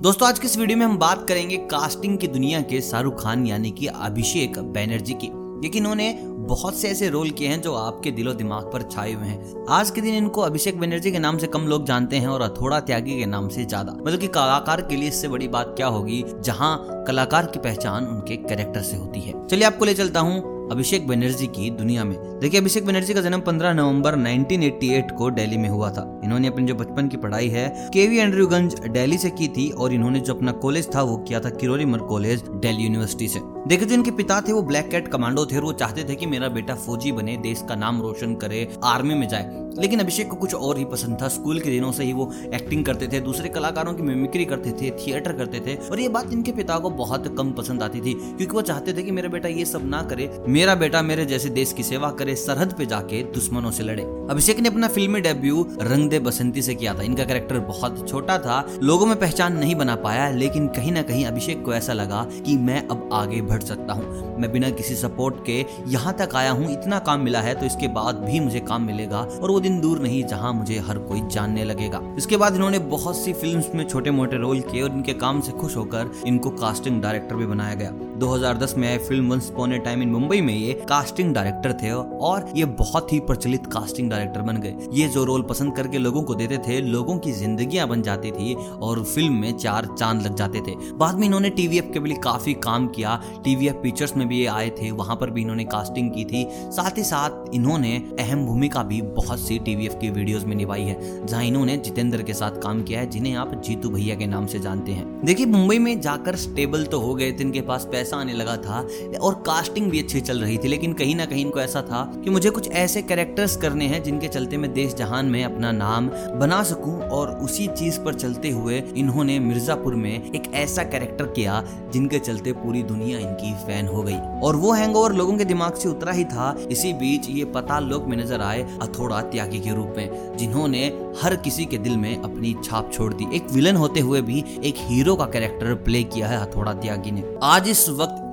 दोस्तों, आज की इस वीडियो में हम बात करेंगे कास्टिंग की दुनिया के शाहरुख खान, यानी कि अभिषेक बैनर्जी की। लेकिन उन्होंने बहुत से ऐसे रोल किए हैं जो आपके दिलो दिमाग पर छाए हुए हैं। आज के दिन इनको अभिषेक बनर्जी के नाम से कम लोग जानते हैं और अथोड़ा त्यागी के नाम से ज़्यादा। मतलब कि कलाकार के लिए इससे बड़ी बात क्या होगी? जहाँ कलाकार की पहचान उनके कैरेक्टर से होती है। चलिए आपको ले चलता हूँ अभिषेक बनर्जी की दुनिया में। देखिए, अभिषेक बनर्जी का जन्म 15 नवंबर 1988 को दिल्ली में हुआ था। इन्होंने अपनी जो बचपन की पढ़ाई है, केवी एंड्रयूगंज दिल्ली से की थी और इन्होंने जो अपना कॉलेज था, वो किया था किरोरीमर कॉलेज दिल्ली यूनिवर्सिटी से। देखिए जो इनके पिता थे, वो ब्लैक कैट कमांडो थे और वो चाहते थे कि मेरा बेटा फौजी बने, देश का नाम रोशन करे आर्मी में जाए। लेकिन अभिषेक को कुछ और ही पसंद था। स्कूल के दिनों से ही वो एक्टिंग करते थे, दूसरे कलाकारों की मिमिक्री करते थे थिएटर करते थे। और ये बात इनके पिता को बहुत कम पसंद आती थी, क्योंकि वो चाहते थे कि मेरा बेटा ये सब ना करे, मेरा बेटा मेरे जैसे देश की सेवा करे, सरहद पे जाके दुश्मनों से लड़े। अभिषेक ने अपना फिल्मी डेब्यू रंग दे बसंती से किया था। इनका कैरेक्टर बहुत छोटा था, लोगों में पहचान नहीं बना पाया, लेकिन कहीं ना कहीं अभिषेक को ऐसा लगा कि मैं अब आगे बढ़ सकता हूँ। मैं बिना किसी सपोर्ट के यहाँ तक आया हूँ, इतना काम मिला है तो इसके बाद भी मुझे काम मिलेगा, और वो दिन दूर नहीं जहाँ मुझे हर कोई जानने लगेगा। इसके बाद इन्होंने बहुत सी फ़िल्म में छोटे मोटे रोल किए, और इनके काम से खुश होकर इनको कास्टिंग डायरेक्टर भी बनाया गया। 2010 में आए film once upon time in Mumbai में ये कास्टिंग डायरेक्टर थे और ये बहुत ही प्रचलित कास्टिंग डायरेक्टर बन गए। ये जो रोल पसंद करके लोगों को देते थे, लोगों की जिंदगियाँ बन जाती थी और फ़िल्म में चार चाँद लग जाते थे। बाद में इन्होंने टीवीएफ के लिए काफ़ी काम किया। टीवीएफ पिक्चर्स में भी ये आए थे, वहाँ पर भी इन्होंने कास्टिंग की थी। साथ ही साथ इन्होंने अहम भूमिका भी बहुत सी टीवीएफ की वीडियोस में निभाई है, जहाँ इन्होंने जितेंद्र के साथ काम किया है, जिन्हें आप जीतू भैया के नाम से जानते हैं। देखिए, मुंबई में जाकर स्टेबल तो हो गए थे इनके पास पैसा आने लगा था और कास्टिंग भी अच्छी चल रही थी, लेकिन कहीं ना कहीं इनको ऐसा था कि मुझे कुछ ऐसे कैरेक्टर्स करने हैं जिनके चलते मैं देश जहान में अपना नाम बना सकूँ और उसी चीज़ पर चलते हुए इन्होंने मिर्जापुर में एक ऐसा कैरेक्टर किया जिनके चलते पूरी दुनिया इनकी फ़ैन हो गई। और वो हैंगओवर लोगों के दिमाग से उतरा ही था। इसी बीच ये पता लोक में नज़र आए अथोड़ा त्यागी के रूप में, जिन्होंने हर किसी के दिल में अपनी छाप छोड़ दी। एक विलन होते हुए भी एक हीरो का कैरेक्टर प्ले किया है हथौड़ा त्यागी ने। आज इस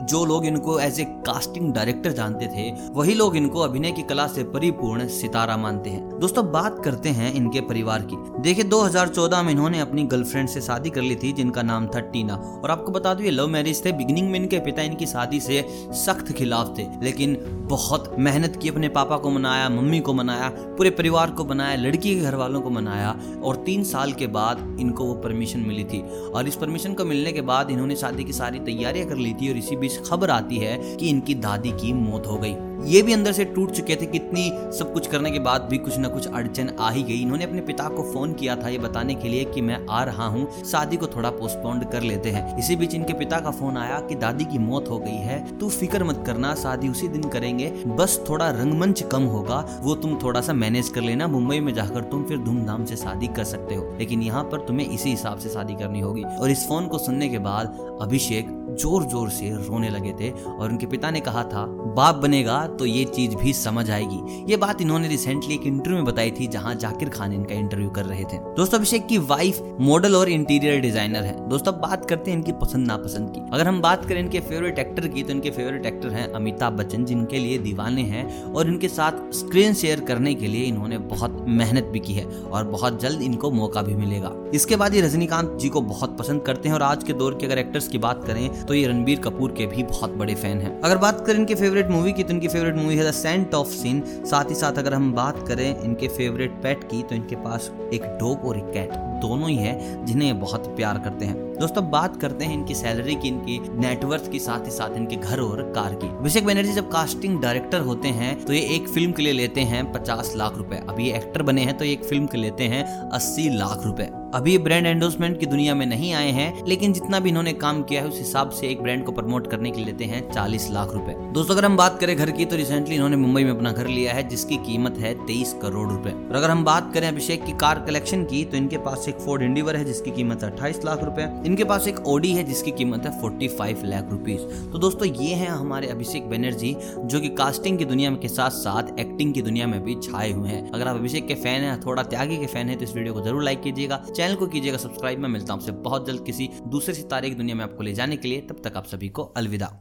जो लोग इनको एज ए कास्टिंग डायरेक्टर जानते थे, वही लोग इनको अभिनय की कला से परिपूर्ण सितारा मानते हैं। दोस्तों, बात करते हैं इनके परिवार की। देखिए 2014 में इन्होंने अपनी गर्लफ्रेंड से शादी कर ली थी, जिनका नाम था टीना। और आपको बता दू, ये लव मैरिज थे। बिगिनिंग में इनके पिता इनकी शादी से सख्त खिलाफ थे, लेकिन बहुत मेहनत की अपने पापा को मनाया, मम्मी को मनाया, पूरे परिवार को बनाया लड़की के घर वालों को मनाया, और तीन साल के बाद इनको वो परमिशन मिली थी। और इस परमिशन को मिलने के बाद इन्होंने शादी की सारी तैयारियाँ कर ली थी, और इसी बीच खबर आती है कि इनकी दादी की मौत हो गई। ये भी अंदर से टूट चुके थे कितनी सब कुछ करने के बाद भी कुछ ना कुछ अड़चन आ ही गई। इन्होंने अपने पिता को फ़ोन किया था ये बताने के लिए कि मैं आ रहा हूँ, शादी को थोड़ा पोस्टपोन्ड कर लेते हैं। इसी बीच इनके पिता का फ़ोन आया कि दादी की मौत हो गई है, तू फ़िक्र मत करना, शादी उसी दिन करेंगे, बस थोड़ा रंगमंच कम होगा, वो तुम थोड़ा सा मैनेज कर लेना, मुंबई में जाकर तुम फिर धूमधाम से शादी कर सकते हो। लेकिन यहाँ पर तुम्हें इसी हिसाब से शादी करनी होगी। और इस फ़ोन को सुनने के बाद अभिषेक ज़ोर ज़ोर से रोने लगे थे और उनके पिता ने कहा था, बाप बनेगा तो ये चीज़ भी समझ आएगी। ये बात इन्होंने रिसेंटली एक इंटरव्यू में बताई थी जहाँ जाकिर खान इनका इंटरव्यू कर रहे थे। दोस्तों, अभिषेक की वाइफ मॉडल और इंटीरियर डिज़ाइनर है। दोस्तों बात करते हैं इनकी पसंद नापसंद की। अगर हम बात करें इनके फेवरेट एक्टर की तो इनके फेवरेट एक्टर हैं अमिताभ बच्चन, जिनके लिए दीवाने हैं और इनके साथ स्क्रीन शेयर करने के लिए इन्होंने बहुत मेहनत भी की है और बहुत जल्द इनको मौका भी मिलेगा। इसके बाद ये रजनीकांत जी को बहुत पसंद करते हैं और आज के दौर के अगर एक्टर्स की बात करें तो ये रणबीर कपूर के भी बहुत बड़े फ़ैन हैं। अगर बात करें इनके फेवरेट मूवी की तो इनकी फेवरेट मूवी है द सेंट ऑफ़ सीन साथ ही साथ अगर हम बात करें इनके फेवरेट पेट की तो इनके पास एक डॉग और एक कैट दोनों ही है, जिन्हें बहुत प्यार करते हैं। दोस्तों बात करते हैं इनकी सैलरी की, इनकी नेटवर्थ की, साथ ही साथ इनके घर और कार की। अभिषेक बनर्जी, जब कास्टिंग डायरेक्टर होते हैं तो ये एक फ़िल्म के लिए लेते हैं पचास लाख रुपए। अभी एक्टर बने हैं तो एक फ़िल्म के लेते हैं अस्सी लाख रुपए। अभी ब्रांड एंडोर्समेंट की दुनिया में नहीं आए हैं, लेकिन जितना भी इन्होंने काम किया है, उस हिसाब से एक ब्रांड को प्रमोट करने के लिए लेते हैं चालीस लाख रूपए। दोस्तों, अगर हम बात करें घर की तो रिसेंटली इन्होंने मुंबई में अपना घर लिया है, जिसकी कीमत है तेईस करोड़ रूपए। और अगर हम बात करें अभिषेक की कार कलेक्शन की तो इनके पास एक फोर्ड इंडिवर है, जिसकी कीमत है अट्ठाईस लाख रूपए। इनके पास एक ओडी है, जिसकी कीमत है फोर्टी फाइव लाख रुपीज़ तो दोस्तों, ये है हमारे अभिषेक बनर्जी, जो की कास्टिंग की दुनिया के साथ साथ एक्टिंग की दुनिया में भी छाए हुए हैं। अगर आप अभिषेक के फ़ैन है, थोड़ा त्यागी के फ़ैन है तो इस वीडियो को ज़रूर लाइक कीजिएगा। चैनल को कीजिएगा सब्सक्राइब। मैं मिलता हूँ आपसे बहुत जल्द किसी दूसरे सितारे की दुनिया में आपको ले जाने के लिए। तब तक आप सभी को अलविदा।